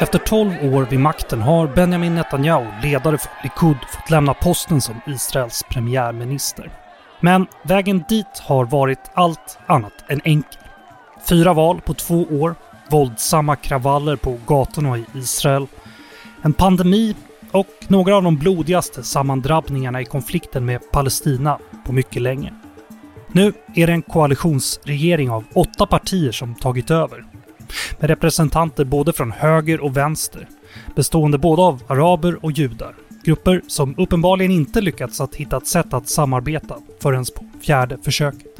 Efter 12 år vid makten har Benjamin Netanyahu, ledare för Likud, fått lämna posten som Israels premiärminister. Men vägen dit har varit allt annat än enkel. Fyra val på två år, våldsamma kravaller på gatorna i Israel, en pandemi och några av de blodigaste sammandrabbningarna i konflikten med Palestina på mycket länge. Nu är det en koalitionsregering av åtta partier som tagit över. Med representanter både från höger och vänster, bestående både av araber och judar. Grupper som uppenbarligen inte lyckats att hitta ett sätt att samarbeta förrän på fjärde försöket.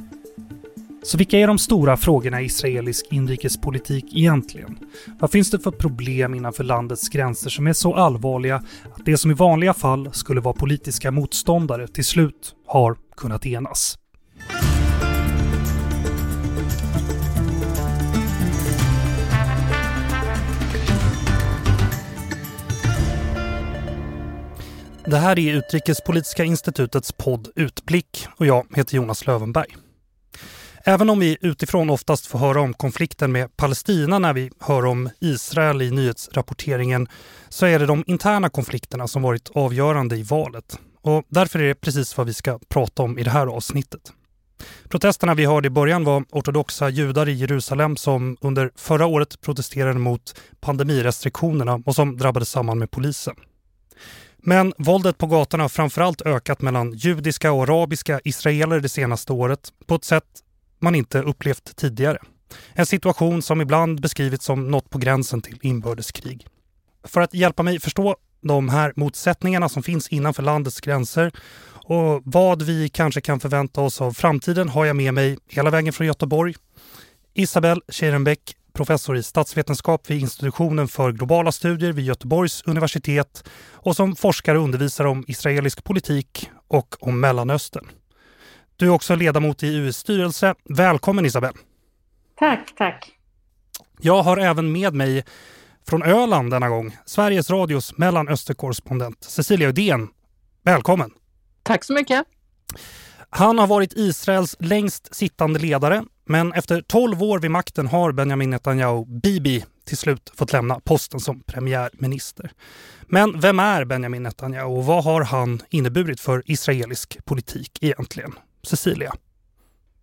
Så vilka är de stora frågorna i israelisk inrikespolitik egentligen? Vad finns det för problem innanför landets gränser som är så allvarliga att det som i vanliga fall skulle vara politiska motståndare till slut har kunnat enas? Det här är Utrikespolitiska institutets podd Utblick och jag heter Jonas Lövenberg. Även om vi utifrån oftast får höra om konflikten med Palestina när vi hör om Israel i nyhetsrapporteringen så är det de interna konflikterna som varit avgörande i valet. Och därför är det precis vad vi ska prata om i det här avsnittet. Protesterna vi hörde i början var ortodoxa judar i Jerusalem som under förra året protesterade mot pandemirestriktionerna och som drabbades samman med polisen. Men våldet på gatorna har framförallt ökat mellan judiska och arabiska israeler det senaste året på ett sätt man inte upplevt tidigare. En situation som ibland beskrivits som något på gränsen till inbördeskrig. För att hjälpa mig förstå de här motsättningarna som finns innanför landets gränser och vad vi kanske kan förvänta oss av framtiden har jag med mig hela vägen från Göteborg Isabel Scherenbeck, professor i statsvetenskap vid institutionen för globala studier vid Göteborgs universitet och som forskare och undervisar om israelisk politik och om Mellanöstern. Du är också ledamot i UIs styrelse. Välkommen Isabel! Tack, tack! Jag har även med mig från Öland denna gång, Sveriges Radios Mellanösterkorrespondent Cecilia Udén. Välkommen! Tack så mycket! Han har varit Israels längst sittande ledare, men efter 12 år vid makten har Benjamin Netanyahu, Bibi, till slut fått lämna posten som premiärminister. Men vem är Benjamin Netanyahu och vad har han inneburit för israelisk politik egentligen? Cecilia?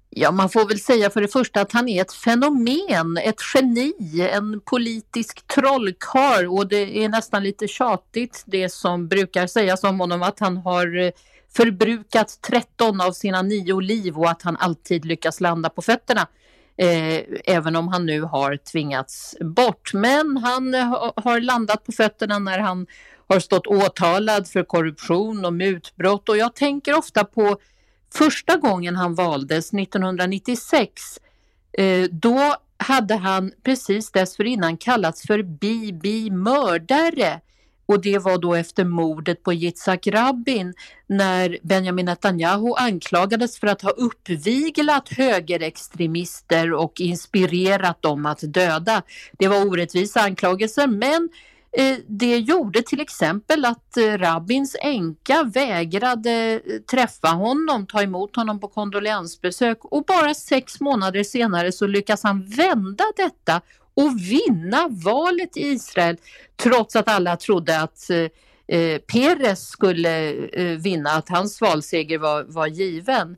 Ja, man får väl säga för det första att han är ett fenomen, ett geni, en politisk trollkarl och det är nästan lite tjatigt det som brukar sägas om honom att han har eh, förbrukat 13 av sina nio liv och att han alltid lyckas landa på fötterna. Eh, även om han nu har tvingats bort. Men han eh, har landat på fötterna när han har stått åtalad för korruption och mutbrott och jag tänker ofta på första gången han valdes 1996. Eh, då hade han precis dessförinnan kallats för Bibi mördare och det var då efter mordet på Yitzhak Rabin när Benjamin Netanyahu anklagades för att ha uppviglat högerextremister och inspirerat dem att döda. Det var orättvisa anklagelser men eh, det gjorde till exempel att eh, Rabins änka vägrade eh, träffa honom, ta emot honom på kondoleansbesök och bara sex månader senare så lyckas han vända detta och vinna valet i Israel trots att alla trodde att eh, eh Peres skulle eh, vinna, att hans valseger var, var given.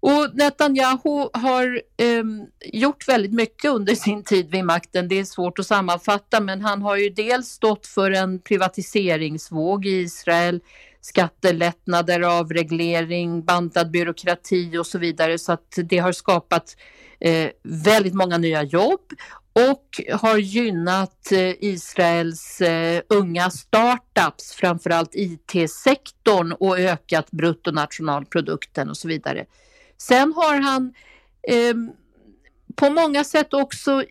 Och Netanyahu har eh, gjort väldigt mycket under sin tid vid makten. Det är svårt att sammanfatta, men han har ju dels stått för en privatiseringsvåg i Israel, skattelättnader, avreglering, bantad byråkrati och så vidare, så att det har skapat eh, väldigt många nya jobb och har gynnat eh, Israels eh, unga startups, framförallt IT-sektorn och ökat bruttonationalprodukten och så vidare. Sen har han eh, på många sätt också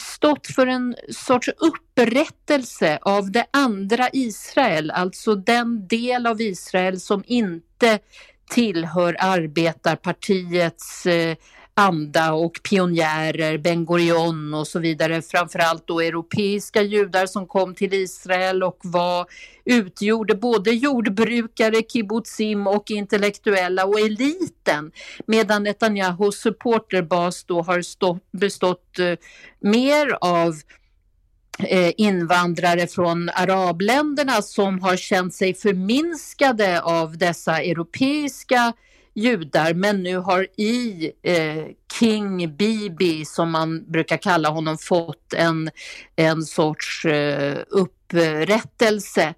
stått för en sorts upprättelse av det andra Israel, alltså den del av Israel som inte tillhör arbetarpartiets eh, anda och pionjärer, Ben Gurion och så vidare, framförallt då europeiska judar som kom till Israel och var, utgjorde både jordbrukare, kibbutzim och intellektuella och eliten, medan Netanyahus supporterbas då har stått, bestått eh, mer av eh, invandrare från arabländerna som har känt sig förminskade av dessa europeiska judar men nu har i eh, King Bibi, som man brukar kalla honom, fått en, en sorts eh, upprättelse.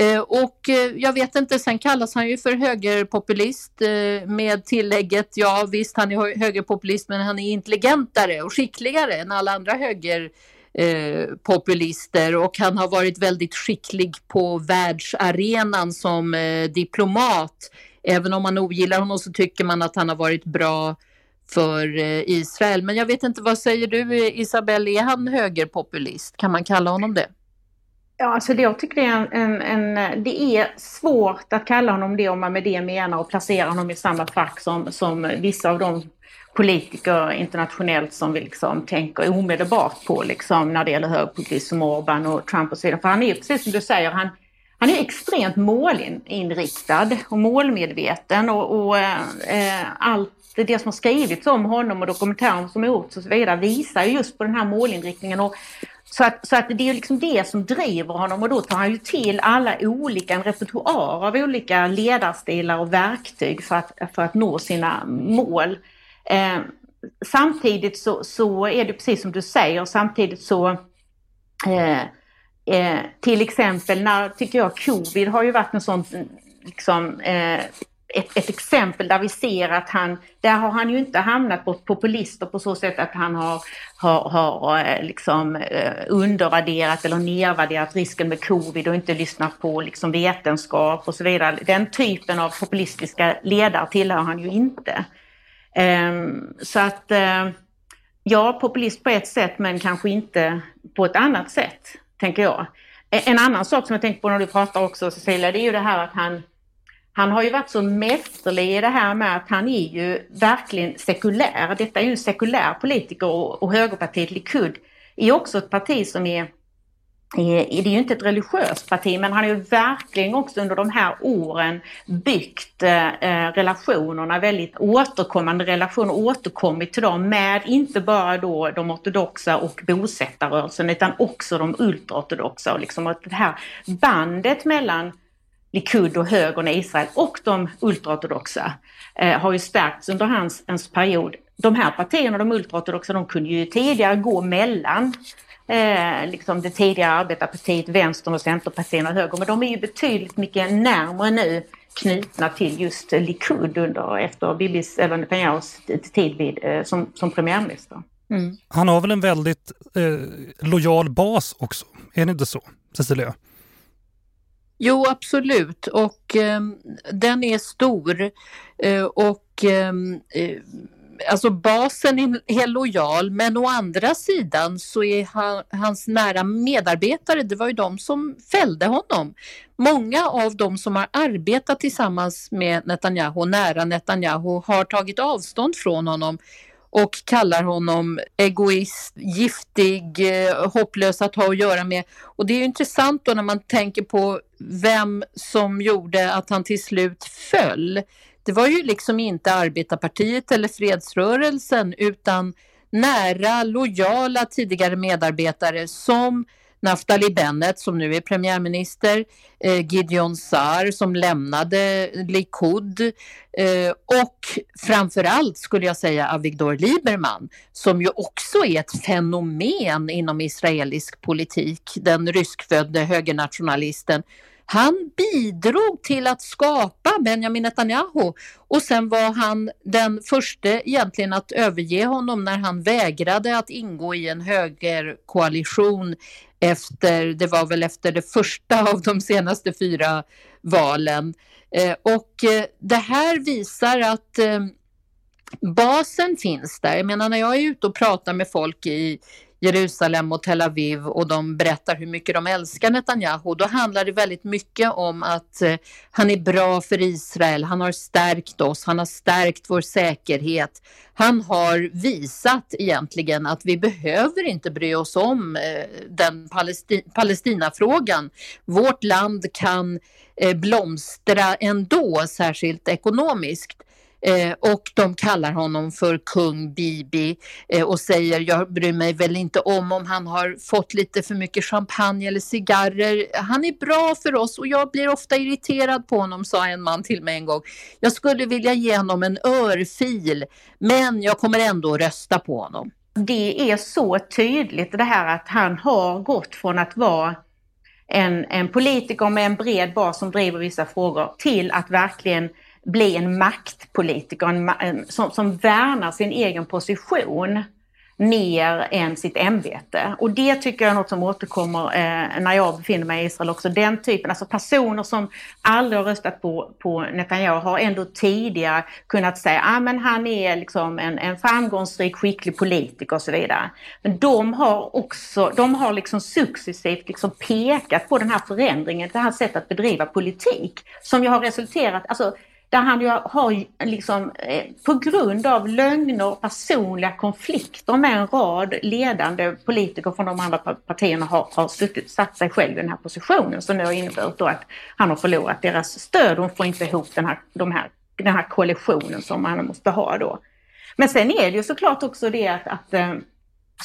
Eh, och eh, jag vet inte, sen kallas han ju för högerpopulist eh, med tillägget, ja visst han är högerpopulist men han är intelligentare och skickligare än alla andra högerpopulister eh, och han har varit väldigt skicklig på världsarenan som eh, diplomat. Även om man ogillar honom så tycker man att han har varit bra för eh, Israel. Men jag vet inte, vad säger du eh, Isabelle, är han högerpopulist? Kan man kalla honom det? Ja, alltså det, jag tycker det är, en, en, en, det är svårt att kalla honom det om man med det menar och placera honom i samma fack som, som vissa av de politiker internationellt som vi liksom tänker omedelbart på liksom, när det gäller högerpopulism som Orban och Trump och så vidare. För han är ju precis som du säger, han, han är extremt målinriktad och målmedveten och, och eh, allt det som har skrivits om honom och dokumentären som har gjorts och så vidare visar just på den här målinriktningen. Och så att, så att det är liksom det som driver honom och då tar han ju till alla olika, en repertoar av olika ledarstilar och verktyg för att, för att nå sina mål. Eh, samtidigt så, så är det precis som du säger, samtidigt så eh, eh, till exempel när, tycker jag, covid har ju varit en sån liksom, eh, ett, ett, exempel där vi ser att han, där har han ju inte hamnat på populister på så sätt att han har, har, har eh, liksom eh, undervärderat eller nedvärderat risken med covid och inte lyssnat på liksom vetenskap och så vidare. Den typen av populistiska ledare tillhör han ju inte. Ehm, så att eh, ja, populist på ett sätt men kanske inte på ett annat sätt, tänker jag. En annan sak som jag tänker på när du pratar också Cecilia, det är ju det här att han han har ju varit så mästerlig i det här med att han är ju verkligen sekulär. Detta är ju en sekulär politiker och, och högerpartiet Likud är också ett parti som är det är ju inte ett religiöst parti men han har ju verkligen också under de här åren byggt eh, relationerna, väldigt återkommande relationer, återkommit till dem med inte bara då de ortodoxa och bosättarrörelsen utan också de ultraortodoxa. Och liksom det här bandet mellan Likud och högern i Israel och de ultraortodoxa eh, har ju stärkts under hans, hans period. De här partierna, de ultraortodoxa, de kunde ju tidigare gå mellan eh, liksom det tidigare arbetarpartiet, vänstern och centerpartierna höger, men de är ju betydligt mycket närmare nu knutna till just Likud under, efter Bibis, eller Netanyahus tid vid, eh, som, som premiärminister. Mm. Han har väl en väldigt eh, lojal bas också, är det inte så, Cecilia? Jo, absolut. Och eh, den är stor. Eh, och ehm, eh, alltså basen är lojal, men å andra sidan så är han, hans nära medarbetare, det var ju de som fällde honom. Många av de som har arbetat tillsammans med Netanyahu, nära Netanyahu, har tagit avstånd från honom och kallar honom egoist, giftig, eh, hopplös att ha att göra med. Och det är intressant då när man tänker på vem som gjorde att han till slut föll. Det var ju liksom inte arbetarpartiet eller fredsrörelsen utan nära, lojala tidigare medarbetare som Naftali Bennett som nu är premiärminister, eh, Gideon Saar som lämnade Likud eh, och framförallt skulle jag säga Avigdor Lieberman som ju också är ett fenomen inom israelisk politik, den ryskfödde högernationalisten han bidrog till att skapa Benjamin Netanyahu och sen var han den första egentligen att överge honom när han vägrade att ingå i en högerkoalition efter, det var väl efter det första av de senaste fyra valen. Eh, och eh, det här visar att eh, basen finns där. Jag menar när jag är ute och pratar med folk i Jerusalem och Tel Aviv och de berättar hur mycket de älskar Netanyahu, då handlar det väldigt mycket om att eh, han är bra för Israel, han har stärkt oss, han har stärkt vår säkerhet. Han har visat egentligen att vi behöver inte bry oss om eh, den Palesti Palestinafrågan. Vårt land kan eh, blomstra ändå, särskilt ekonomiskt. Eh, och de kallar honom för kung Bibi eh, och säger jag bryr mig väl inte om om han har fått lite för mycket champagne eller cigarrer. Han är bra för oss och jag blir ofta irriterad på honom, sa en man till mig en gång. Jag skulle vilja ge honom en örfil, men jag kommer ändå rösta på honom. Det är så tydligt det här att han har gått från att vara en, en politiker med en bred bas som driver vissa frågor till att verkligen bli en maktpolitiker en, som, som värnar sin egen position mer än sitt ämbete. Och det tycker jag är något som återkommer eh, när jag befinner mig i Israel också. Den typen, alltså personer som aldrig har röstat på, på Netanyahu har ändå tidigare kunnat säga att ah, han är liksom en, en framgångsrik, skicklig politiker och så vidare. Men de har också, de har liksom successivt liksom pekat på den här förändringen, det här sättet att bedriva politik som ju har resulterat, alltså där han ju har liksom, eh, på grund av lögner och personliga konflikter med en rad ledande politiker från de andra partierna har, har suttit, satt sig själv i den här positionen som nu har inneburit att han har förlorat deras stöd. och får inte ihop den här, de här, den här koalitionen som han måste ha då. Men sen är det ju såklart också det att, att eh,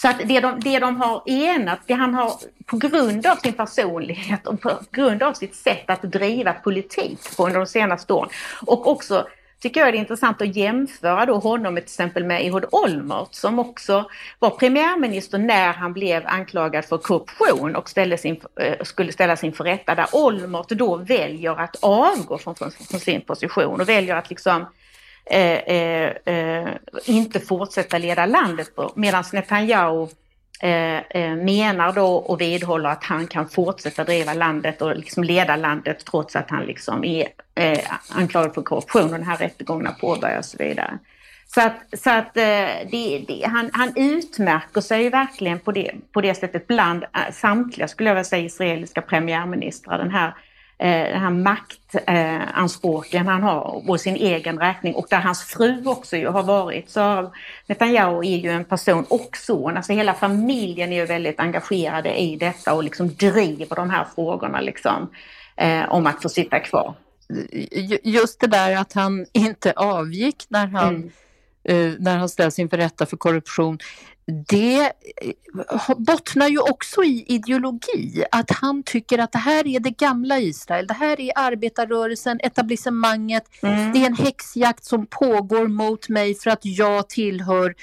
så att det de, det de har enat, det han har på grund av sin personlighet och på grund av sitt sätt att driva politik på under de senaste åren. Och också tycker jag det är intressant att jämföra då honom till exempel med Ehud Olmert som också var premiärminister när han blev anklagad för korruption och sin, eh, skulle ställas inför rätta där Olmert då väljer att avgå från, från, från sin position och väljer att liksom eh, Eh, eh, eh, inte fortsätta leda landet på. Medan Netanyahu menar då och vidhåller att han kan fortsätta driva landet och liksom leda landet trots att han liksom är anklagad för korruption och den här rättegången har påbörjats och så vidare. Så att, så att det, det, han, han utmärker sig verkligen på det, på det sättet bland samtliga, skulle jag vilja säga, israeliska premiärministrar. Den här Eh, den här maktanspråken han har och sin egen räkning och där hans fru också ju har varit. Så Netanyahu är ju en person och son, alltså hela familjen är ju väldigt engagerade i detta och liksom driver de här frågorna liksom eh, om att få sitta kvar. Just det där att han inte avgick när han mm. Uh, när han ställs inför rätta för korruption det eh, bottnar ju också i ideologi, att han tycker att det här är det gamla Israel, det här är arbetarrörelsen, etablissemanget, mm. det är en häxjakt som pågår mot mig för att jag tillhör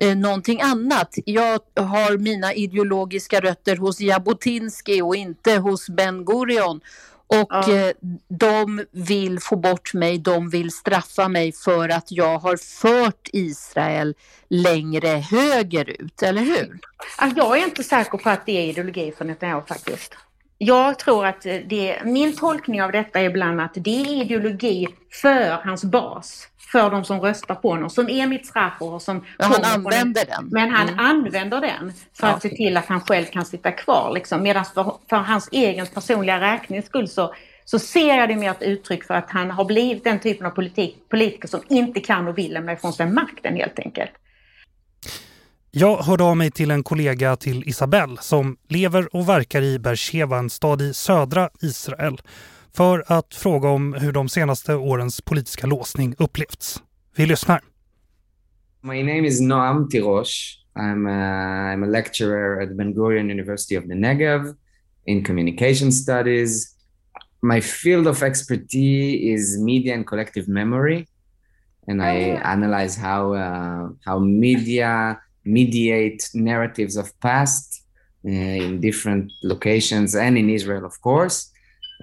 eh, någonting annat. Jag har mina ideologiska rötter hos Jabotinsky och inte hos Ben Gurion. Och ja. Eh, de vill få bort mig, de vill straffa mig för att jag har fört Israel längre högerut, eller hur? Jag är inte säker på att det är ideologi för Netanyahu faktiskt. Jag tror att det, min tolkning av detta är ibland att det är ideologi för hans bas för de som röstar på honom, som är mitt och som ja, Han använder den. Men han mm. använder den för ja. att se till att han själv kan sitta kvar. Liksom. Medan för, för hans egen personliga räknings skull så, så ser jag det mer ett uttryck för att han har blivit den typen av politik, politiker som inte kan och vill lämna ifrån sig makten helt enkelt. Jag hörde av mig till en kollega till Isabelle som lever och verkar i Beersheva, en stad i södra Israel för att fråga om hur de senaste årens politiska låsning upplevts. Vi lyssnar. My name is Noam Tirosh. I'm a, I'm a lecturer at the Ben Gurion University of the Negev in communication studies. My field of expertise is media and collective memory, and I oh, analyze how uh, how media mediate narratives of past uh, in different locations and in Israel, of course.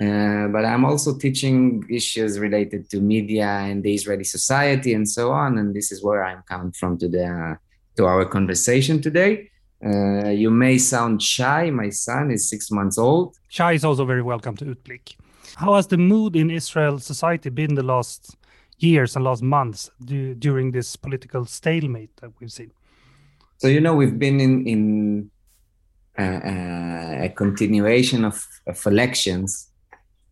Uh, but I'm also teaching issues related to media and the Israeli society and so on. And this is where I'm coming from to the to our conversation today. Uh, you may sound shy. My son is six months old. Shy is also very welcome to Utblick. How has the mood in Israel society been the last years and last months do, during this political stalemate that we've seen? So you know we've been in in uh, uh, a continuation of, of elections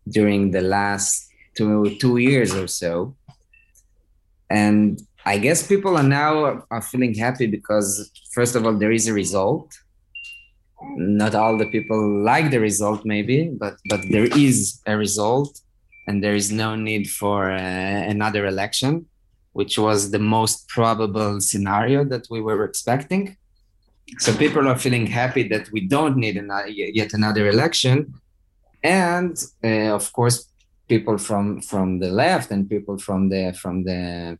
during the last two two years or so. And i guess people are now are feeling happy because first of all there is a result. Not all the people like the result maybe but but there is a result. And there is no need for uh, another election which was the most probable scenario that we were expecting. So people are feeling happy that we don't need another, yet another election, and uh, of course, people from from the left and people from the from the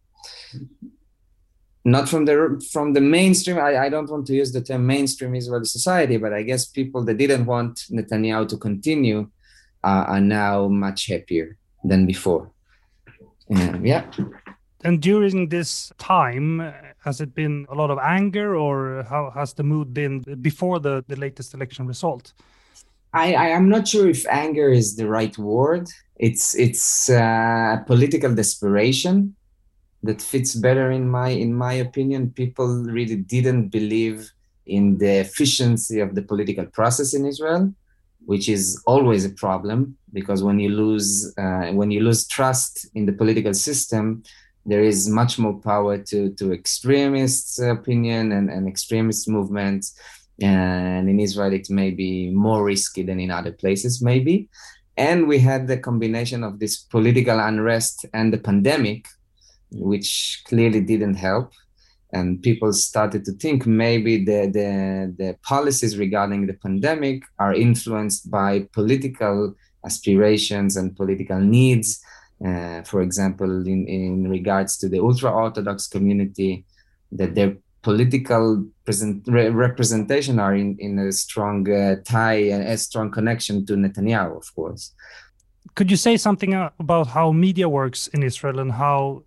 not from the from the mainstream. I, I don't want to use the term mainstream israeli society but i guess people that didn't want netanyahu to continue uh, are now much happier than before. Uh, yeah. And during this time has it been a lot of anger or how has the mood been before the, the latest election result I, I am not sure if anger is the right word. It's it's uh, political desperation that fits better in my in my opinion. People really didn't believe in the efficiency of the political process in israel which is always a problem because when you lose uh, when you lose trust in the political system there is much more power to to extremists opinion and, and extremist movements and in israel it may be more risky than in other places maybe and we had the combination of this political unrest and the pandemic which clearly didn't help. And people started to think maybe the, the, the policies regarding the pandemic are influenced by political aspirations and political needs. Uh, for example, in, in regards to the ultra Orthodox community, that their political present, re- representation are in, in a strong uh, tie and a strong connection to Netanyahu, of course. Could you say something uh, about how media works in Israel and how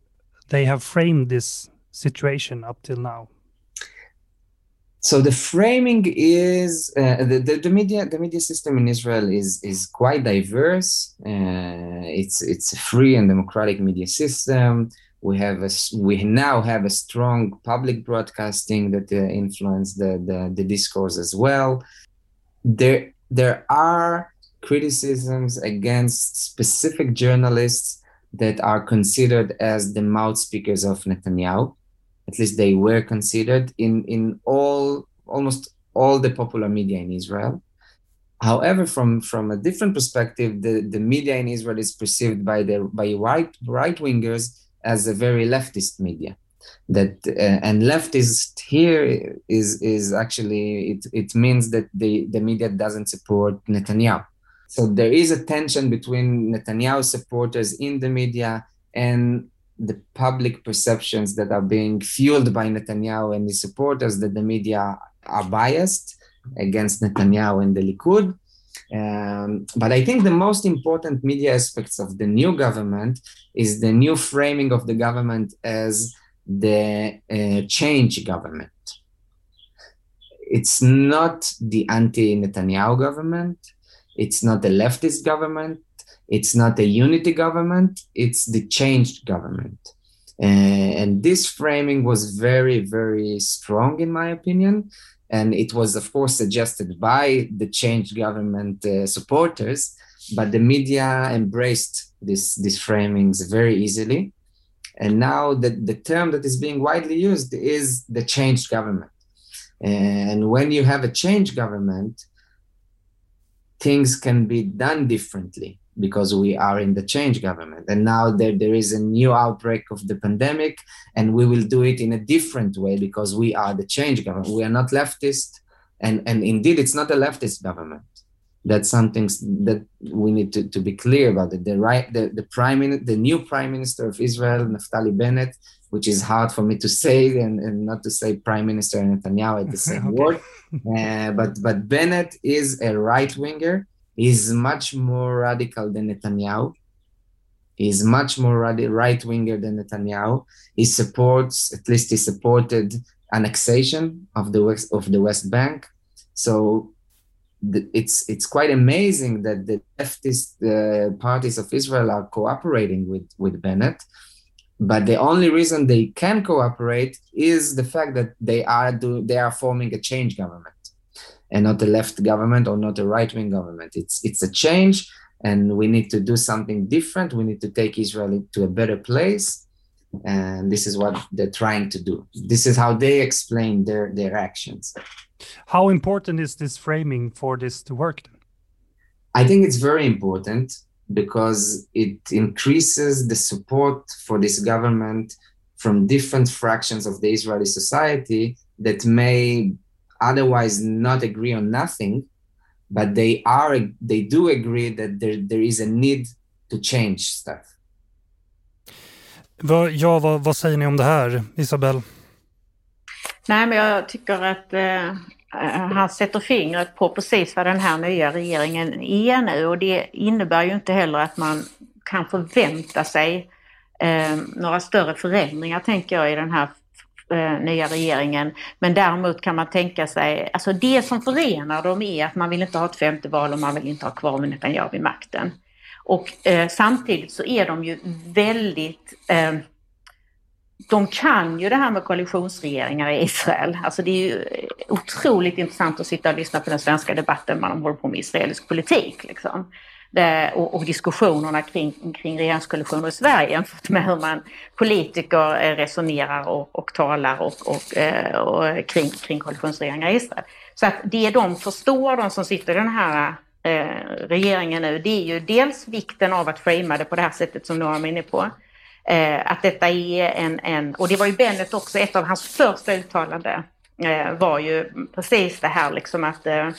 they have framed this situation up till now? So the framing is uh, the, the, the media the media system in Israel is is quite diverse. Uh, it's it's a free and democratic media system. We have a, we now have a strong public broadcasting that uh, influence the, the the discourse as well. There there are criticisms against specific journalists that are considered as the mouth speakers of Netanyahu. At least they were considered in, in all almost all the popular media in Israel. However, from, from a different perspective, the, the media in Israel is perceived by the by right right wingers as a very leftist media. That uh, and leftist here is is actually it, it means that the, the media doesn't support Netanyahu so there is a tension between Netanyahu supporters in the media and the public perceptions that are being fueled by Netanyahu and his supporters that the media are biased against Netanyahu and the Likud. Um, but I think the most important media aspects of the new government is the new framing of the government as the uh, change government. It's not the anti Netanyahu government it's not a leftist government. It's not a unity government. It's the changed government. Uh, and this framing was very, very strong, in my opinion. And it was, of course, suggested by the changed government uh, supporters, but the media embraced this, these framings very easily. And now the, the term that is being widely used is the changed government. And when you have a changed government, things can be done differently because we are in the change government and now there, there is a new outbreak of the pandemic and we will do it in a different way because we are the change government we are not leftist and and indeed it's not a leftist government that's something that we need to, to be clear about it the right the, the prime the new prime minister of israel naftali bennett which is hard for me to say and, and not to say Prime Minister Netanyahu at the same okay. word. Uh, but but Bennett is a right winger. He's much more radical than Netanyahu. He's much more radi- right winger than Netanyahu. He supports, at least he supported annexation of the west of the West Bank. So it's it's quite amazing that the leftist uh, parties of Israel are cooperating with with Bennett but the only reason they can cooperate is the fact that they are do, they are forming a change government and not a left government or not a right wing government. It's it's a change and we need to do something different. We need to take israel to a better place and this is what they're trying to do. This is how they explain their their actions. How important is this framing for this to work i think it's very important because it increases the support for this government from different fractions of the Israeli society that may otherwise not agree on nothing, but they are they do agree that there, there is a need to change stuff. Ja, vad, vad säger ni om det här, Isabel? Nej, men jag tycker att eh, han sätter fingret på precis vad den här nya regeringen är nu och det innebär ju inte heller att man kan förvänta sig eh, några större förändringar, tänker jag, i den här eh, nya regeringen. Men däremot kan man tänka sig, alltså det som förenar dem är att man vill inte ha ett femte val och man vill inte ha kvar Netanyahu vid makten. Och eh, samtidigt så är de ju väldigt eh, de kan ju det här med koalitionsregeringar i Israel. Alltså det är ju otroligt intressant att sitta och lyssna på den svenska debatten man håller på med israelisk politik. Liksom. Det, och, och, diskussionerna kring, kring regeringskollisioner i Sverige jämfört med hur man politiker eh, resonerar och, och talar och, och, eh, och, kring, kring koalitionsregeringar i Israel. Så att det de förstår, de som sitter i den här eh, regeringen nu, det är ju dels vikten av att framea det på det här sättet som Noam är inne på. Eh, att detta är en, en, och det var ju Bennet också, ett av hans första uttalanden eh, var ju precis det här liksom att eh,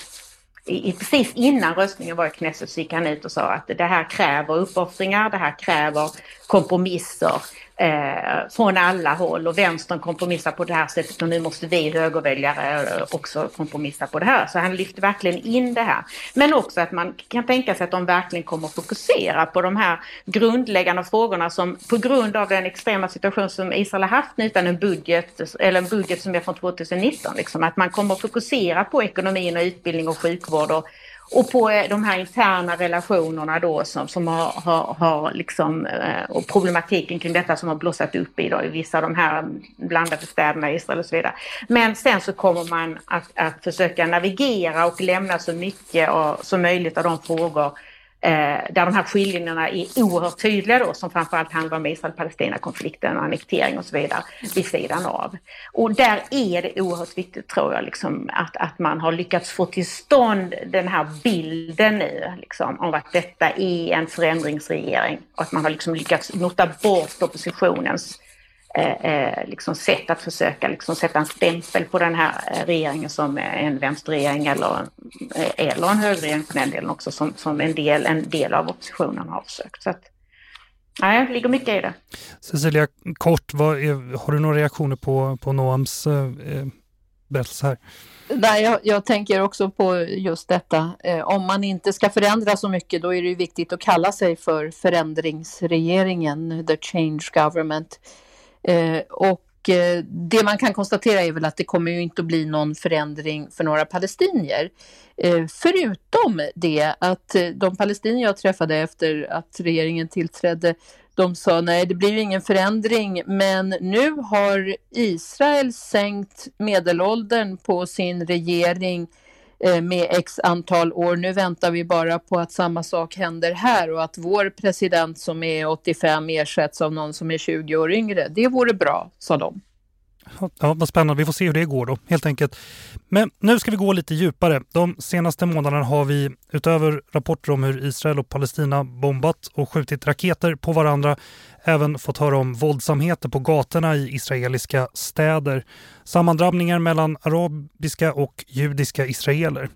i, precis innan röstningen var i Knesset så gick han ut och sa att det här kräver uppoffringar, det här kräver kompromisser eh, från alla håll och vänstern kompromissar på det här sättet och nu måste vi högerväljare eh, också kompromissa på det här. Så han lyfter verkligen in det här. Men också att man kan tänka sig att de verkligen kommer fokusera på de här grundläggande frågorna som på grund av den extrema situation som Israel har haft nu utan en budget, eller en budget som är från 2019, liksom, att man kommer fokusera på ekonomin och utbildning och sjukvård och och på eh, de här interna relationerna då som, som har, har, har liksom, eh, och problematiken kring detta som har blossat upp i, då, i vissa av de här blandade städerna i Israel och så vidare. Men sen så kommer man att, att försöka navigera och lämna så mycket som möjligt av de frågor Eh, Eh, där de här skiljelinjerna är oerhört tydliga då, som framförallt handlar om Israel-Palestina-konflikten och annektering och så vidare, vid sidan av. Och där är det oerhört viktigt, tror jag, liksom, att, att man har lyckats få till stånd den här bilden nu, liksom, om att detta är en förändringsregering och att man har liksom lyckats nota bort oppositionens Eh, eh, liksom sätt att försöka liksom sätta en stämpel på den här eh, regeringen som en vänsterregering eller, eller en högerregering för den delen också som, som en, del, en del av oppositionen har försökt. Så att, nej, det ligger mycket i det. Cecilia, kort, är, har du några reaktioner på, på Noams eh, berättelse här? Nej, jag, jag, tänker också på just detta. Eh, om man inte ska förändra så mycket då är det viktigt att kalla sig för förändringsregeringen, the change government. Eh, och eh, det man kan konstatera är väl att det kommer ju inte att bli någon förändring för några palestinier. Eh, förutom det att de palestinier jag träffade efter att regeringen tillträdde de sa nej, det blir ingen förändring, men nu har Israel sänkt medelåldern på sin regering Eh, med x antal år. Nu väntar vi bara på att samma sak händer här och att vår president som är 85 ersätts av någon som är 20 år yngre. Det vore bra, sa de. Ja, vad spännande. Vi får se hur det går då, helt enkelt. Men nu ska vi gå lite djupare. De senaste månaderna har vi, utöver rapporter om hur Israel och Palestina bombat och skjutit raketer på varandra, även fått höra om våldsamheter på gatorna i israeliska städer. Sammandrabbningar mellan arabiska och judiska israeler.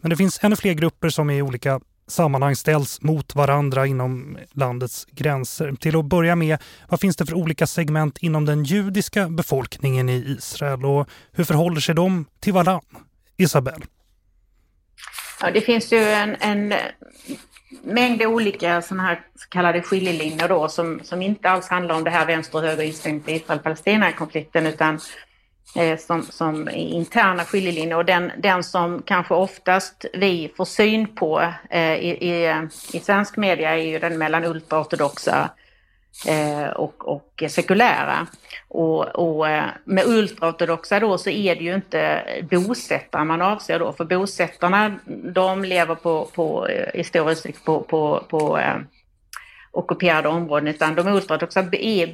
Men det finns ännu fler grupper som är i olika sammanhang ställs mot varandra inom landets gränser. Till att börja med, vad finns det för olika segment inom den judiska befolkningen i Israel och hur förhåller sig de till varann? Isabel? Ja, det finns ju en, en mängd olika sådana här så kallade skiljelinjer då som, som inte alls handlar om det här vänster och höger inställning till Israel-Palestina-konflikten utan Eh, som, som interna skiljelinjer och den, den som kanske oftast vi får syn på eh, i, i, i svensk media är ju den mellan ultraortodoxa eh, och, och sekulära. Och, och eh, med ultraortodoxa då så är det ju inte bosättare man avser då, för bosättarna de lever på, på, eh, i stor utsträckning på, på, på eh, ockuperade områden, utan de ultraortodoxa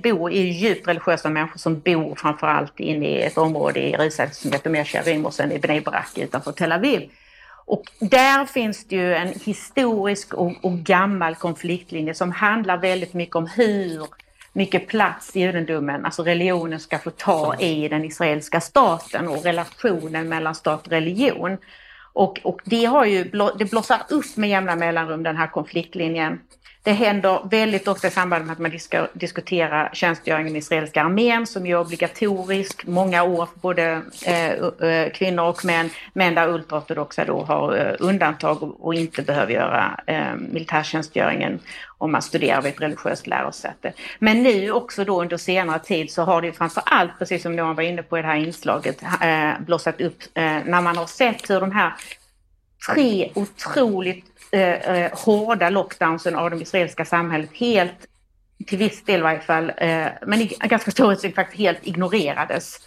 bor, är djupt religiösa människor som bor framförallt inne i ett område i Jerusalem som heter Mesharim och sen i Bnei Brak utanför Tel Aviv. Och där finns det ju en historisk och, och gammal konfliktlinje som handlar väldigt mycket om hur mycket plats i judendomen, alltså religionen ska få ta i den israeliska staten och relationen mellan stat och religion. Och, och det har ju, det blossar upp med jämna mellanrum den här konfliktlinjen. Det händer väldigt ofta i samband med att man disk diskuterar tjänstgöringen i israeliska armén som är obligatorisk många år för både eh, eh kvinnor och män, men där ultraortodoxa då har eh, undantag och, och, inte behöver göra eh, militärtjänstgöringen om man studerar vid ett religiöst lärosäte. Men nu också då under senare tid så har det framför allt, precis som någon var inne på i det här inslaget, eh, blossat upp eh, när man har sett hur de här tre otroligt Eh, eh, hårda lockdownsen av det israeliska samhället helt, till viss del i varje fall, eh, men i ganska stor utsträckning faktiskt helt ignorerades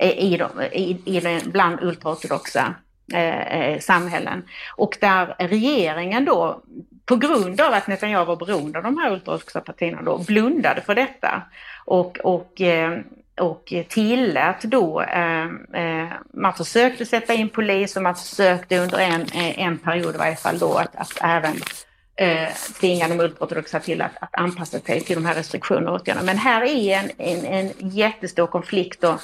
i, de, i, i bland ultraortodoxa eh, eh, samhällen. Och där regeringen då, på grund av att Netanyahu var beroende av de här ultraortodoxa partierna, då, blundade för detta. Och, och eh, och tillät då, eh, eh man försökte sätta in polis och man försökte under en, eh, en period i varje fall då att, att även eh, tvinga de ultraortodoxa till att, att anpassa sig till de här restriktionerna och åtgärderna. Men här är en, en, en jättestor konflikt då,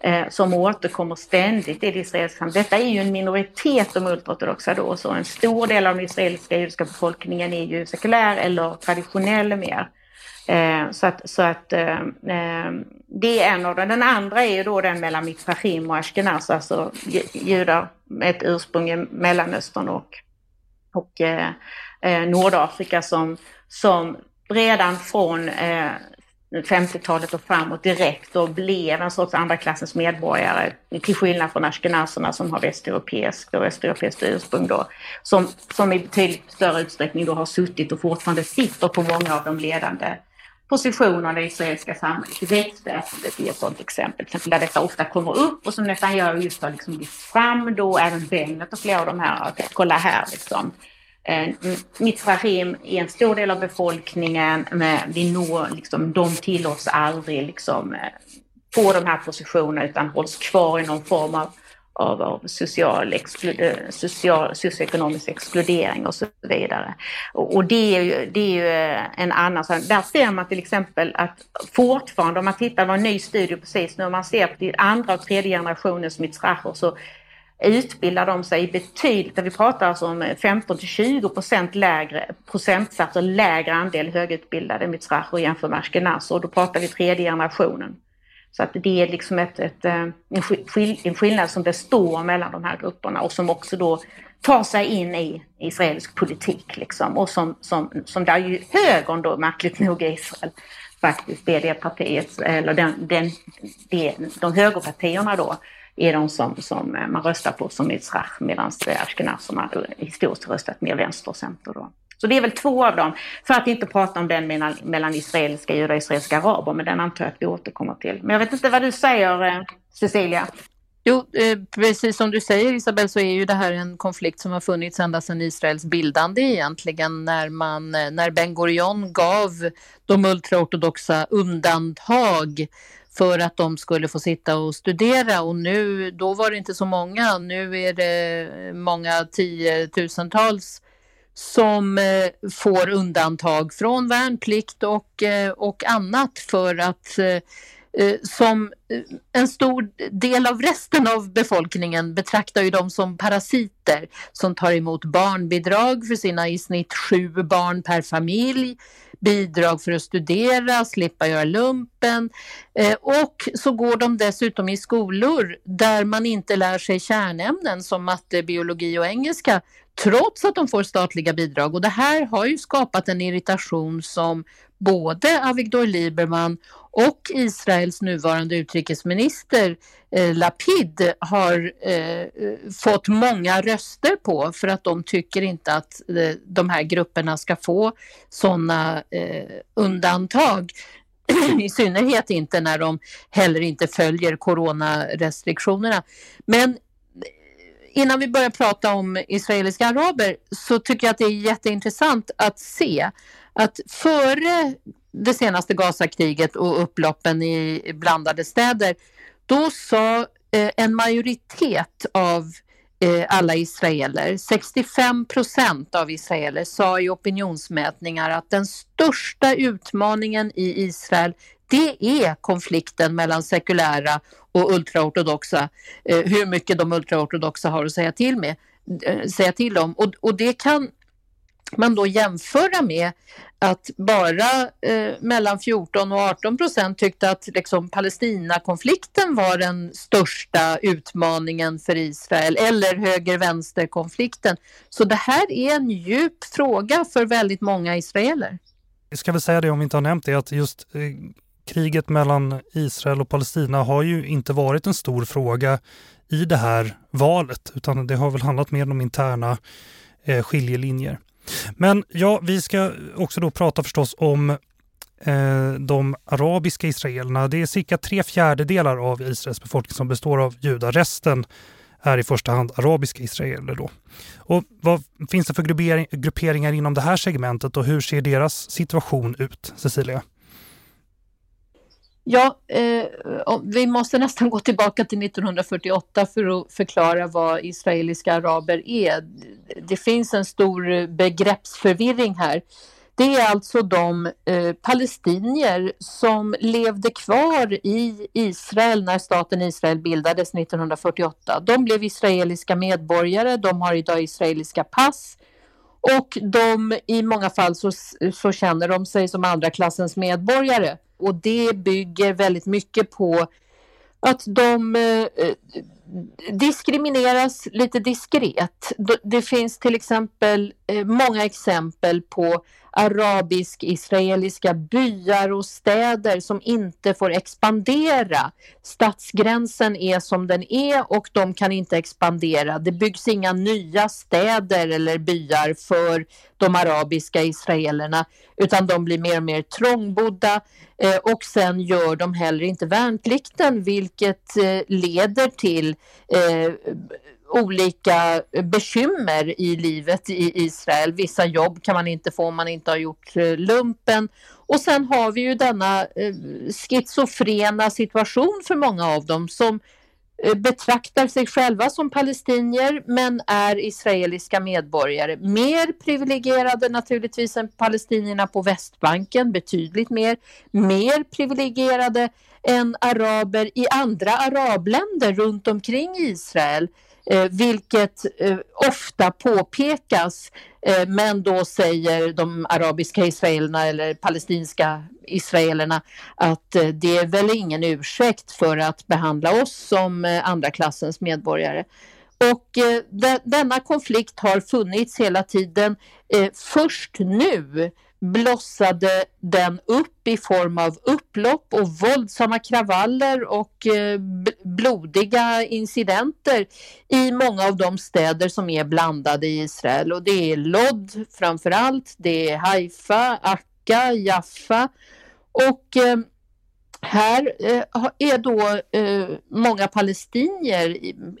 eh, som återkommer ständigt i det israeliska samhället. Detta är ju en minoritet de ultraortodoxa då, så en stor del av den israeliska judiska befolkningen är ju sekulär eller traditionell mer. Eh, så att, så att eh, eh, det är en av dem. Den andra är ju då den mellan Mitzrachim och Ashkenaz, alltså judar med ett ursprung i Mellanöstern och, och eh, eh Nordafrika som, som redan från eh, 50-talet och framåt direkt och blev en sorts andra klassens medborgare till skillnad från ashkenazerna som har västeuropeiskt och västeuropeiskt ursprung då som, som i betydligt större utsträckning då har suttit och fortfarande sitter på många av de ledande positionerna i israeliska samhället. Rättsväsendet är ett sådant exempel, till exempel där detta ofta kommer upp och som nästan gör just har liksom lyft fram då även Bennet och flera av de här, att kolla här liksom. Eh, Mitzrahim är en stor del av befolkningen, men vi når liksom, de tillåts aldrig liksom på få de här positionerna utan hålls kvar i någon form av av, av social, exkluder, social, socioekonomisk exkludering och så vidare. Och, och det, är ju, det är ju eh, en annan sak. Där ser man till exempel att fortfarande, om man tittar på en ny studie precis nu, om man ser på andra och tredje generationens mitzrachor så utbildar de sig betydligt, vi pratar alltså om 15 till 20 procent lägre procentsatser, lägre andel högutbildade mitzrachor jämfört med ashkenazer och då pratar vi tredje generationen. Så att det är liksom ett, ett, eh, en, skillnad som består mellan de här grupperna och som också då tar sig in i israelisk politik. Liksom. Och som, som, som där ju högern då, märkligt nog i Israel, faktiskt är det partiet, eller den, den, det, de högerpartierna då, är de som, som man röstar på som Yitzrach, medan ashkenazerna historiskt röstat mer vänster och center. Då. Så det är väl två av dem. För att inte prata om den mellan, mellan israeliska judar och israeliska araber, men den antar jag att vi återkommer till. Men jag vet inte vad du säger, eh, Cecilia? Jo, eh, precis som du säger Isabel så är ju det här en konflikt som har funnits ända sedan Israels bildande egentligen när, man, eh, när Ben Gurion gav de ultraortodoxa undantag för att de skulle få sitta och studera och nu, då var det inte så många, nu är det många tiotusentals som eh, får undantag från värnplikt och, eh, och annat för att eh, eh som eh, en stor del av resten av befolkningen betraktar ju dem som parasiter som tar emot barnbidrag för sina i snitt sju barn per familj, bidrag för att studera, slippa göra lumpen eh, och så går de dessutom i skolor där man inte lär sig kärnämnen som matte, biologi och engelska trots att de får statliga bidrag. Och det här har ju skapat en irritation som både Avigdor Lieberman och Israels nuvarande utrikesminister eh, Lapid har eh, fått många röster på för att de tycker inte att eh, de här grupperna ska få sådana eh, undantag. I synnerhet inte när de heller inte följer coronarestriktionerna. Men innan vi börjar prata om israeliska araber så tycker jag att det är jätteintressant att se att före det senaste Gazakriget och upploppen i blandade städer, då sa eh, en majoritet av eh, alla israeler. 65 procent av israeler sa i opinionsmätningar att den största utmaningen i Israel det är konflikten mellan sekulära och ultraortodoxa, eh, hur mycket de ultraortodoxa har att säga till, med, eh, säga till om. Och, och det kan man då jämföra med att bara eh, mellan 14 och 18 procent tyckte att liksom, Palestinakonflikten var den största utmaningen för Israel eller höger-vänster-konflikten. Så det här är en djup fråga för väldigt många israeler. Jag ska väl säga det om vi inte har nämnt det att just eh, kriget mellan Israel och Palestina har ju inte varit en stor fråga i det här valet utan det har väl handlat mer om interna eh, skiljelinjer. Men ja, vi ska också då prata förstås om eh, de arabiska israelerna. Det är cirka tre fjärdedelar av Israels befolkning som består av judar. Resten är i första hand arabiska israeler. Då. Och vad finns det för grupperingar inom det här segmentet och hur ser deras situation ut, Cecilia? Ja, eh, vi måste nästan gå tillbaka till 1948 för att förklara vad israeliska araber är. Det finns en stor begreppsförvirring här. Det är alltså de eh, palestinier som levde kvar i Israel när staten Israel bildades 1948. De blev israeliska medborgare, de har idag israeliska pass och de, i många fall så, så känner de sig som andra klassens medborgare. Och det bygger väldigt mycket på att de eh, diskrimineras lite diskret. Det finns till exempel eh, många exempel på arabisk-israeliska byar och städer som inte får expandera. Stadsgränsen är som den är och de kan inte expandera. Det byggs inga nya städer eller byar för de arabiska israelerna utan de blir mer och mer trångbodda eh, och sen gör de heller inte värnplikten vilket eh, leder till eh, olika bekymmer i livet i Israel. Vissa jobb kan man inte få om man inte har gjort eh, lumpen. Och sen har vi ju denna eh, schizofrena situation för många av dem som eh, Eh, betraktar sig själva som palestinier men är israeliska medborgare. Mer privilegierade naturligtvis än palestinierna på Västbanken, betydligt mer. Mer privilegierade än araber i andra arabländer runt omkring Israel. Eh, vilket eh, ofta påpekas eh, Eh, men då säger de arabiska israelerna eller palestinska israelerna att eh, det är väl ingen ursäkt för att behandla oss som eh, andra klassens medborgare. Och denna konflikt har funnits hela tiden. Först nu blossade den upp i form av upplopp och våldsamma kravaller och eh, blodiga incidenter i många av de städer som är blandade i Israel. Och det är Lod framför allt, det är Haifa, Akka, Jaffa och eh, här eh, är då många palestinier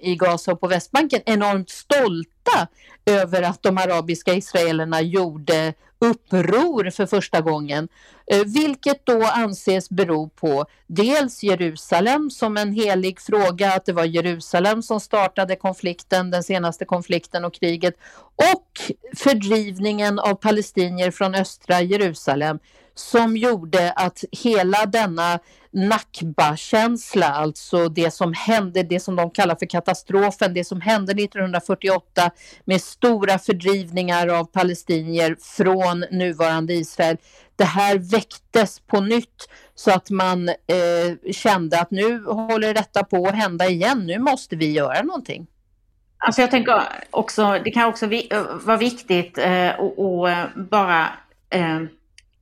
i Gaza och på Västbanken enormt stolta över att de arabiska israelerna gjorde uppror för första gången, eh, vilket då anses bero på dels Jerusalem som en helig fråga, att det var Jerusalem som startade konflikten, den senaste konflikten och kriget, och fördrivningen av palestinier från östra Jerusalem som gjorde att hela denna Nakba-känsla, alltså det som hände, det som de kallar för katastrofen, det som hände 1948 med stora fördrivningar av palestinier från nuvarande Israel. Det här väcktes på nytt så att man eh, kände att nu håller detta på att hända igen, nu måste vi göra någonting. Alltså jag tänker också, det kan också eh, vara viktigt eh, och, eh, bara eh,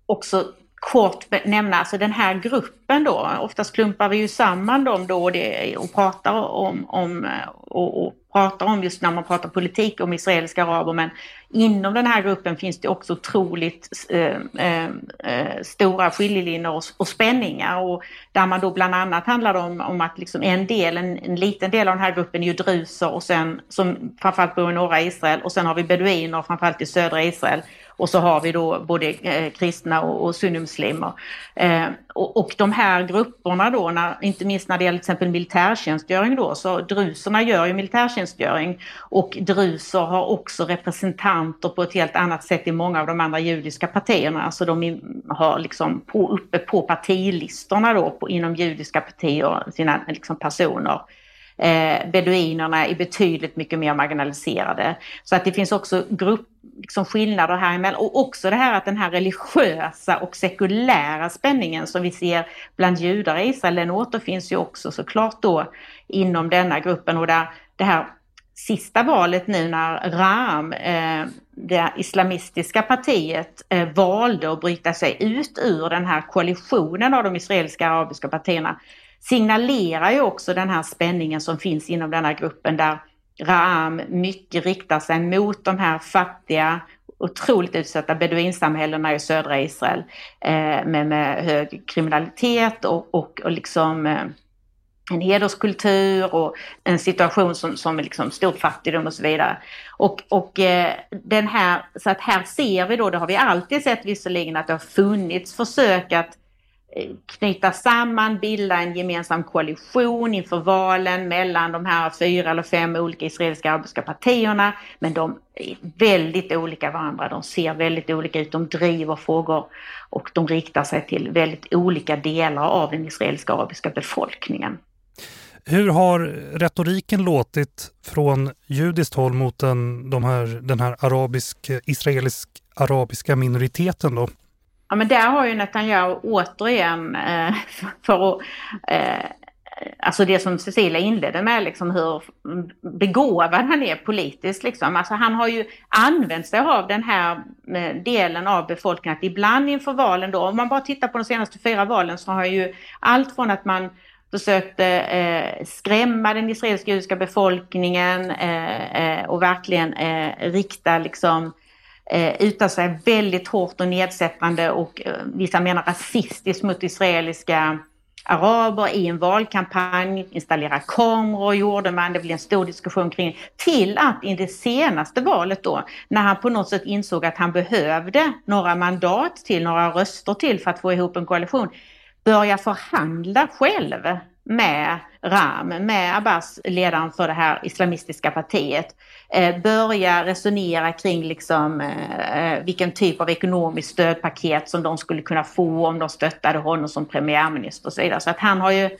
också kort nämna, alltså den här gruppen då, oftast klumpar vi ju samman dem då och, det, och pratar om, om eh, och, och, pratar om just när man pratar politik om israeliska araber, men inom den här gruppen finns det också otroligt eh, eh, eh, stora skiljelinjer och, och, spänningar och där man då bland annat handlar om, om att liksom en del, en, en, liten del av den här gruppen är ju druser och sen som framförallt bor i norra Israel och sen har vi beduiner framförallt i södra Israel och så har vi då både eh, kristna och, och sunnimuslimer. Eh, och, och, de här grupperna då, när, inte minst när det gäller till exempel militärtjänstgöring då, så druserna gör ju militärtjänstgöring och druser har också representanter på ett helt annat sätt i många av de andra judiska partierna. Alltså de har liksom på, uppe på partilistorna då på, inom judiska partier sina liksom, personer eh, beduinerna är betydligt mycket mer marginaliserade. Så att det finns också grupp, liksom skillnader här emellan. Och också det här att den här religiösa och sekulära spänningen som vi ser bland judar i Israel, den återfinns ju också såklart då inom denna gruppen och där det här sista valet nu när Ram, eh, det islamistiska partiet, eh, valde att bryta sig ut ur den här koalitionen av de israeliska arabiska partierna signalerar ju också den här spänningen som finns inom den här gruppen där Raam mycket riktar sig mot de här fattiga, otroligt utsatta beduinsamhällena i södra Israel eh, med, med hög kriminalitet och, och, och liksom eh, en hederskultur och en situation som, som är liksom stor fattigdom och så vidare. Och, och eh, den här, så att här ser vi då, det har vi alltid sett visserligen att det har funnits försök att Eh, knyta samman, bilda en gemensam koalition inför valen mellan de här fyra eller fem olika israeliska arabiska partierna. Men de är väldigt olika varandra, de ser väldigt olika ut, de driver frågor och de riktar sig till väldigt olika delar av den israeliska arabiska befolkningen. Hur har retoriken låtit från judiskt håll mot den, de här, den här arabisk, israelisk arabiska minoriteten då? Ja men där har ju Netanyahu återigen eh, för att eh, Alltså det som Cecilia inledde med, liksom hur begåvad han är politiskt. Liksom. Alltså han har ju använt sig av den här eh, delen av befolkningen. Att ibland inför valen då, om man bara tittar på de senaste fyra valen så har ju allt från att man försökte eh, skrämma den israeliska judiska befolkningen eh, eh, och verkligen eh, rikta liksom eh, utan sig väldigt hårt och nedsättande och eh, vissa menar rasistiskt mot israeliska araber i en valkampanj, installera kameror gjorde man, det blev en stor diskussion kring till att i det senaste valet då, när han på något sätt insåg att han behövde några mandat till, några röster till för att få ihop en koalition, börja förhandla själv med Ram, med Abbas, ledaren för det här islamistiska partiet, eh, börja resonera kring liksom, eh, vilken typ av ekonomiskt stödpaket som de skulle kunna få om de stöttade honom som premiärminister och så vidare. Så att han har ju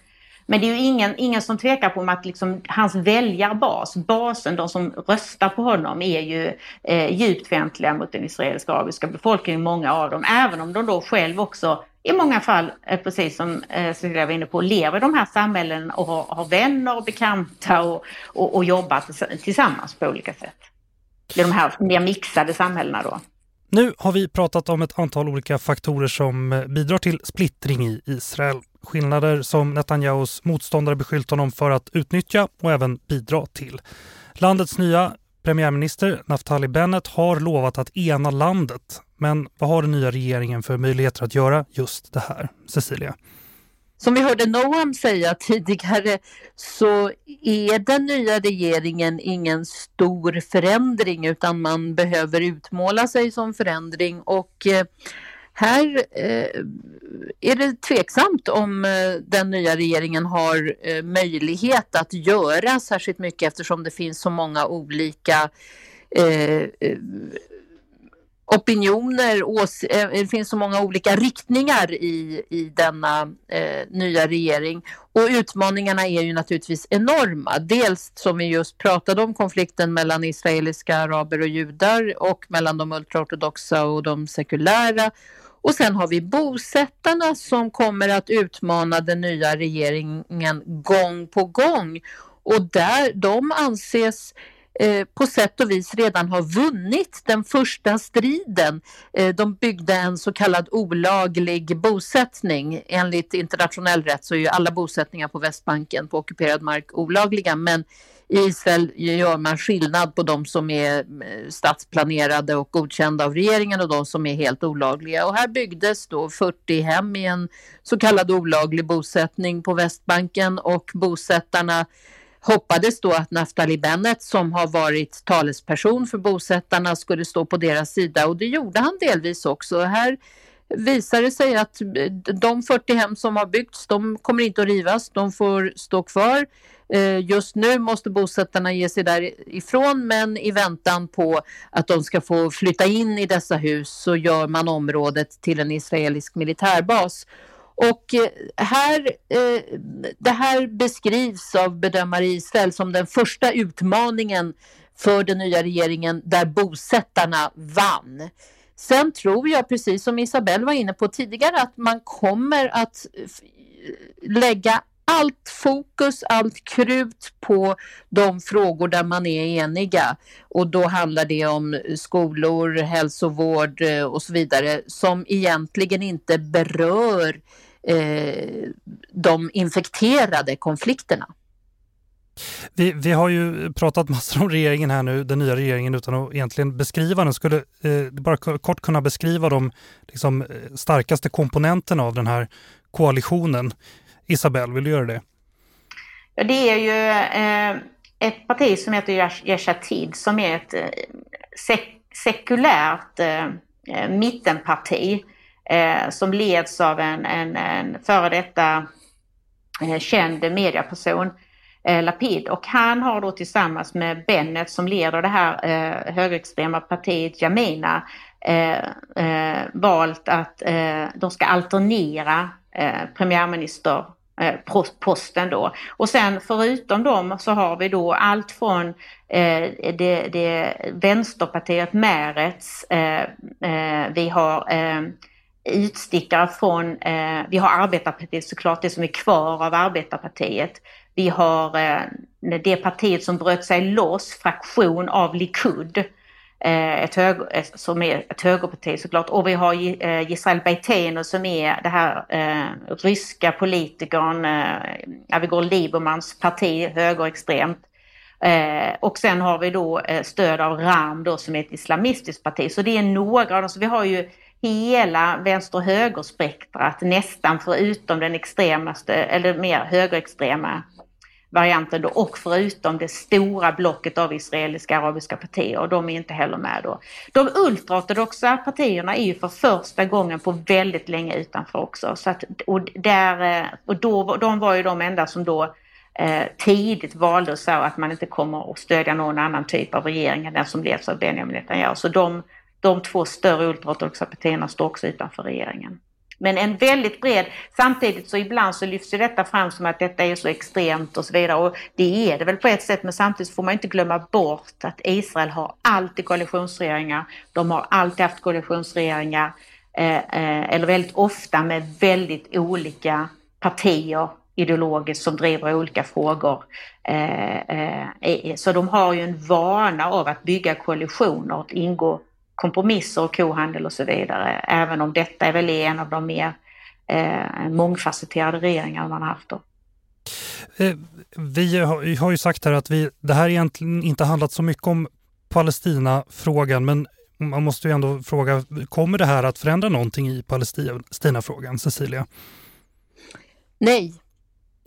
men det är ju ingen, ingen som tvekar på att liksom, hans väljarbas, basen, de som röstar på honom, är ju eh, djupt fientliga mot den israeliska arabiska befolkningen, många av dem. Även om de då själv också i många fall, eh, precis som eh, Cecilia var inne på, lever i de här samhällena och har, har vänner och bekanta och, och, och jobbar tillsammans på olika sätt. I de här mer mixade samhällena då. Nu har vi pratat om ett antal olika faktorer som eh, bidrar till splittring i Israel. Skillnader som Netanyahus motståndare beskyllt honom för att utnyttja och även bidra till. Landets nya premiärminister Naftali Bennett har lovat att ena landet. Men vad har den nya regeringen för möjligheter att göra just det här? Cecilia? Som vi hörde Noam säga tidigare så är den nya regeringen ingen stor förändring utan man behöver utmåla sig som förändring och eh, här eh, är det tveksamt om eh, den nya regeringen har eh, möjlighet att göra särskilt mycket eftersom det finns så många olika opinioner, ås, eh, det finns så många olika riktningar i, i denna eh, nya regering. Och utmaningarna är ju naturligtvis enorma. Dels som vi just pratade om konflikten mellan israeliska araber och judar och mellan de ultraortodoxa och de sekulära. Och sen har vi bosättarna som kommer att utmana den nya regeringen gång på gång. Och där de anses Eh, på sätt och vis redan har vunnit den första striden. Eh, de byggde en så kallad olaglig bosättning. Enligt internationell rätt så är ju alla bosättningar på Västbanken på ockuperad mark olagliga men i Israel gör man skillnad på de som är eh, stadsplanerade och godkända av regeringen och de som är helt olagliga. Och här byggdes då 40 hem i en så kallad olaglig bosättning på Västbanken och bosättarna hoppades då att Naftali Bennett som har varit talesperson för bosättarna skulle stå på deras sida och det gjorde han delvis också. Här visar det sig att de 40 hem som har byggts, de kommer inte att rivas, de får stå kvar. Eh, just nu måste bosättarna ge sig därifrån men i väntan på att de ska få flytta in i dessa hus så gör man området till en israelisk militärbas. Och eh, här, eh, det här beskrivs av bedömare i Israel som den första utmaningen för den nya regeringen där bosättarna vann. Sen tror jag, precis som Isabelle var inne på tidigare, att man kommer att lägga allt fokus, allt krut på de frågor där man är eniga. Och då handlar det om skolor, hälsovård eh, och så vidare som egentligen inte berör eh, de infekterade konflikterna. Vi, vi, har ju pratat massor om regeringen här nu, den nya regeringen, utan att egentligen beskriva den. Skulle eh, bara kort kunna beskriva de liksom, eh, starkaste komponenterna av den här koalitionen. Isabelle, vill du göra det? Ja, det är ju eh, ett parti som heter Yeshatid som är ett eh, sek sekulärt eh, eh, mittenparti eh, som leds av en, en, en före detta eh, känd mediaperson, eh, Lapid. Och han har då tillsammans med Bennet som leder det här eh, högerextrema partiet Jamina eh, eh, valt att eh, de ska alternera eh, premiärminister Eh, posten då. Och sen förutom dem så har vi då allt från eh, det, det vänsterpartiet Märets, eh, eh, vi har eh, utstickare från, eh, vi har Arbetarpartiet såklart, det som är kvar av Arbetarpartiet. Vi har eh, det partiet som bröt sig loss, fraktion av Likud, eh, Eh, ett höger, eh, som är ett högerparti såklart. Och vi har eh, Gisrael som är det här eh, ryska politikern eh, går Libermans parti, högerextremt. Eh, och sen har vi då eh, stöd av RAM då som är ett islamistiskt parti. Så det är några av dem. Så vi har ju hela vänster och högerspektrat nästan förutom den extremaste eller mer högerextrema varianten då och förutom det stora blocket av israeliska arabiska partier och de är inte heller med då. De ultraortodoxa partierna är ju för första gången på väldigt länge utanför också. Så att, och där, eh, och då, de var ju de enda som då eh, tidigt valde så att man inte kommer att stödja någon annan typ av regering än den som leds av Benjamin Netanyahu. Så de de två större ultraortodoxa partierna står också utanför regeringen. Men en väldigt bred, samtidigt så ibland så lyfts ju detta fram som att detta är så extremt och så vidare och det är det väl på ett sätt men samtidigt får man inte glömma bort att Israel har alltid koalitionsregeringar. De har alltid haft koalitionsregeringar eh, eh, eller väldigt ofta med väldigt olika partier ideologiskt som driver olika frågor. Eh, eh, så de har ju en vana av att bygga koalitioner och ingå kompromisser och kohandel och så vidare. Även om detta är väl en av de mer eh, mångfacetterade regeringar man har haft. Då. Eh, vi har ju sagt här att vi, det här egentligen inte handlat så mycket om Palestina-frågan men man måste ju ändå fråga, kommer det här att förändra någonting i Palestina-frågan, Cecilia? Nej,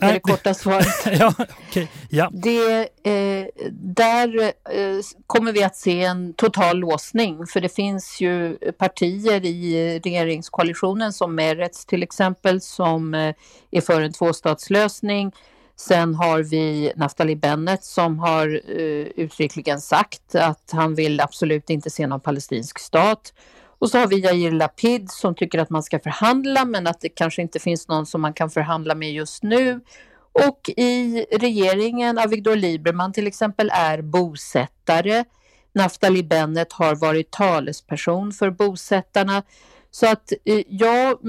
är det korta svaret. ja, okay. ja. Det, eh, där eh, kommer vi att se en total låsning för det finns ju partier i regeringskoalitionen som Meretz till exempel som eh, är för en tvåstatslösning. Sen har vi Naftali Bennett som har eh, uttryckligen sagt att han vill absolut inte se någon palestinsk stat. Och så har vi Yair Lapid som tycker att man ska förhandla men att det kanske inte finns någon som man kan förhandla med just nu. Och i regeringen, Avigdor Lieberman till exempel, är bosättare. Naftali Bennett har varit talesperson för bosättarna. Så att eh, jag,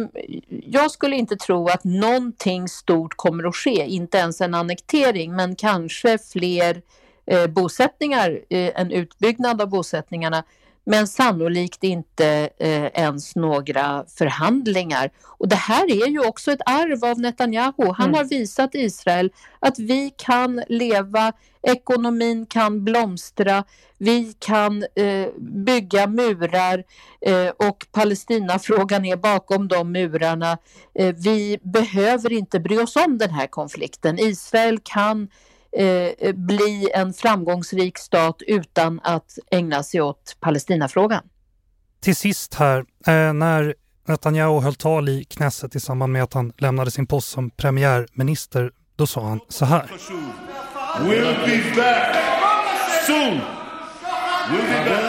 jag skulle inte tro att någonting stort kommer att ske, inte ens en annektering, men kanske fler eh, bosättningar, eh, en utbyggnad av bosättningarna men sannolikt inte eh, ens några förhandlingar. Och det här är ju också ett arv av Netanyahu. Han mm. har visat Israel att vi kan leva, ekonomin kan blomstra, vi kan eh, bygga murar eh, och Palestinafrågan är bakom de murarna. Eh, vi behöver inte bry oss om den här konflikten. Israel kan eh, bli en framgångsrik stat utan att ägna sig åt Palestinafrågan. Till sist här, eh, när Netanyahu höll tal i Knesset i samband med att han lämnade sin post som premiärminister, då sa han så här. We'll be back soon. We'll be back.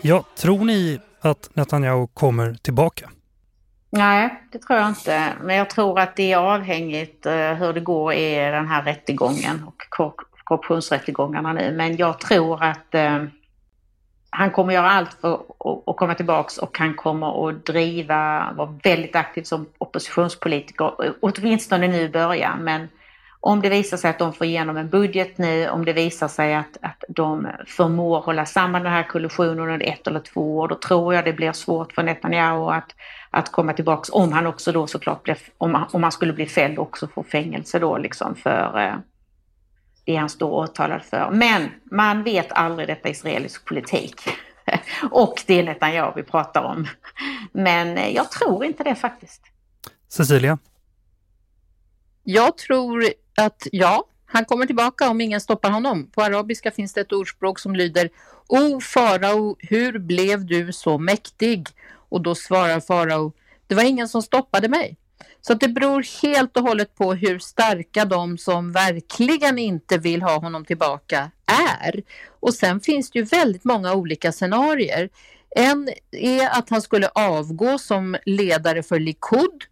Ja, tror ni att Netanyahu kommer tillbaka? Nej, det tror jag inte. Men jag tror att det är avhängigt eh, hur det går i den här rättegången och korruptionsrättegångarna nu. Men jag tror att eh, han kommer göra allt för att komma tillbaks och han kommer att driva, vara väldigt aktiv som oppositionspolitiker, åtminstone nu i början. Men om det visar sig att de får igenom en budget nu, om det visar sig att, att de förmår hålla samman den här koalitionen under ett eller två år, då tror jag det blir svårt för Netanyahu att, att komma tillbaks om han också då såklart blir, om, om han skulle bli fälld också får fängelse då liksom för eh, det han står åtalad för. Men man vet aldrig detta israelisk politik. Och det är Netanyahu vi pratar om. Men eh, jag tror inte det faktiskt. Cecilia? Jag tror att ja, han kommer tillbaka om ingen stoppar honom. På arabiska finns det ett ordspråk som lyder O farao, hur blev du så mäktig? Och då svarar farao, det var ingen som stoppade mig. Så det beror helt och hållet på hur starka de som verkligen inte vill ha honom tillbaka är. Och sen finns det ju väldigt många olika scenarier. En är att han skulle avgå som ledare för Likud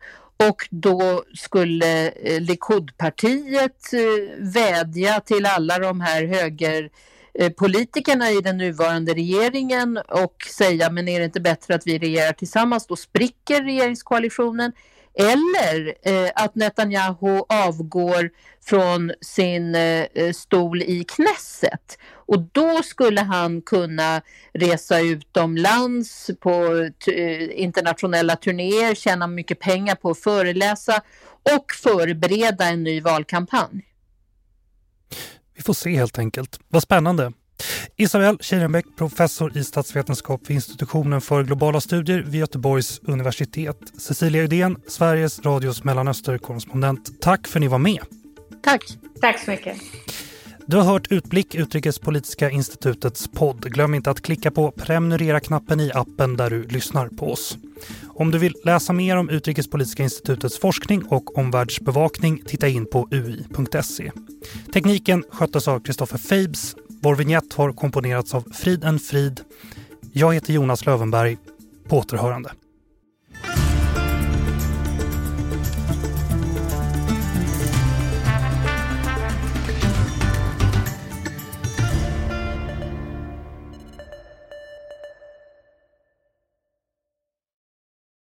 och då skulle eh, Likudpartiet eh, vädja till alla de här höger... Eh, politikerna i den nuvarande regeringen och säga men är det inte bättre att vi regerar tillsammans? Då spricker regeringskoalitionen. Eller eh, att Netanyahu avgår från sin eh, stol i Knesset. Och då skulle han kunna resa utomlands på eh, internationella turnéer, tjäna mycket pengar på att föreläsa och förbereda en ny valkampanj. Vi får se helt enkelt. Vad spännande. Isabel Kirenbäck, professor i statsvetenskap vid institutionen för globala studier vid Göteborgs universitet. Cecilia Udén, Sveriges Radios Mellanösterkorrespondent. Tack för att ni var med. Tack. Tack så mycket. Du har hört Utblick, Utrikespolitiska institutets podd. Glöm inte att klicka på prenumerera-knappen i appen där du lyssnar på oss. Om du vill läsa mer om Utrikespolitiska institutets forskning och omvärldsbevakning, titta in på ui.se. Tekniken sköttes av Kristoffer Fabes. Vår vignett har komponerats av Frid en Frid. Jag heter Jonas Lövenberg. På återhörande.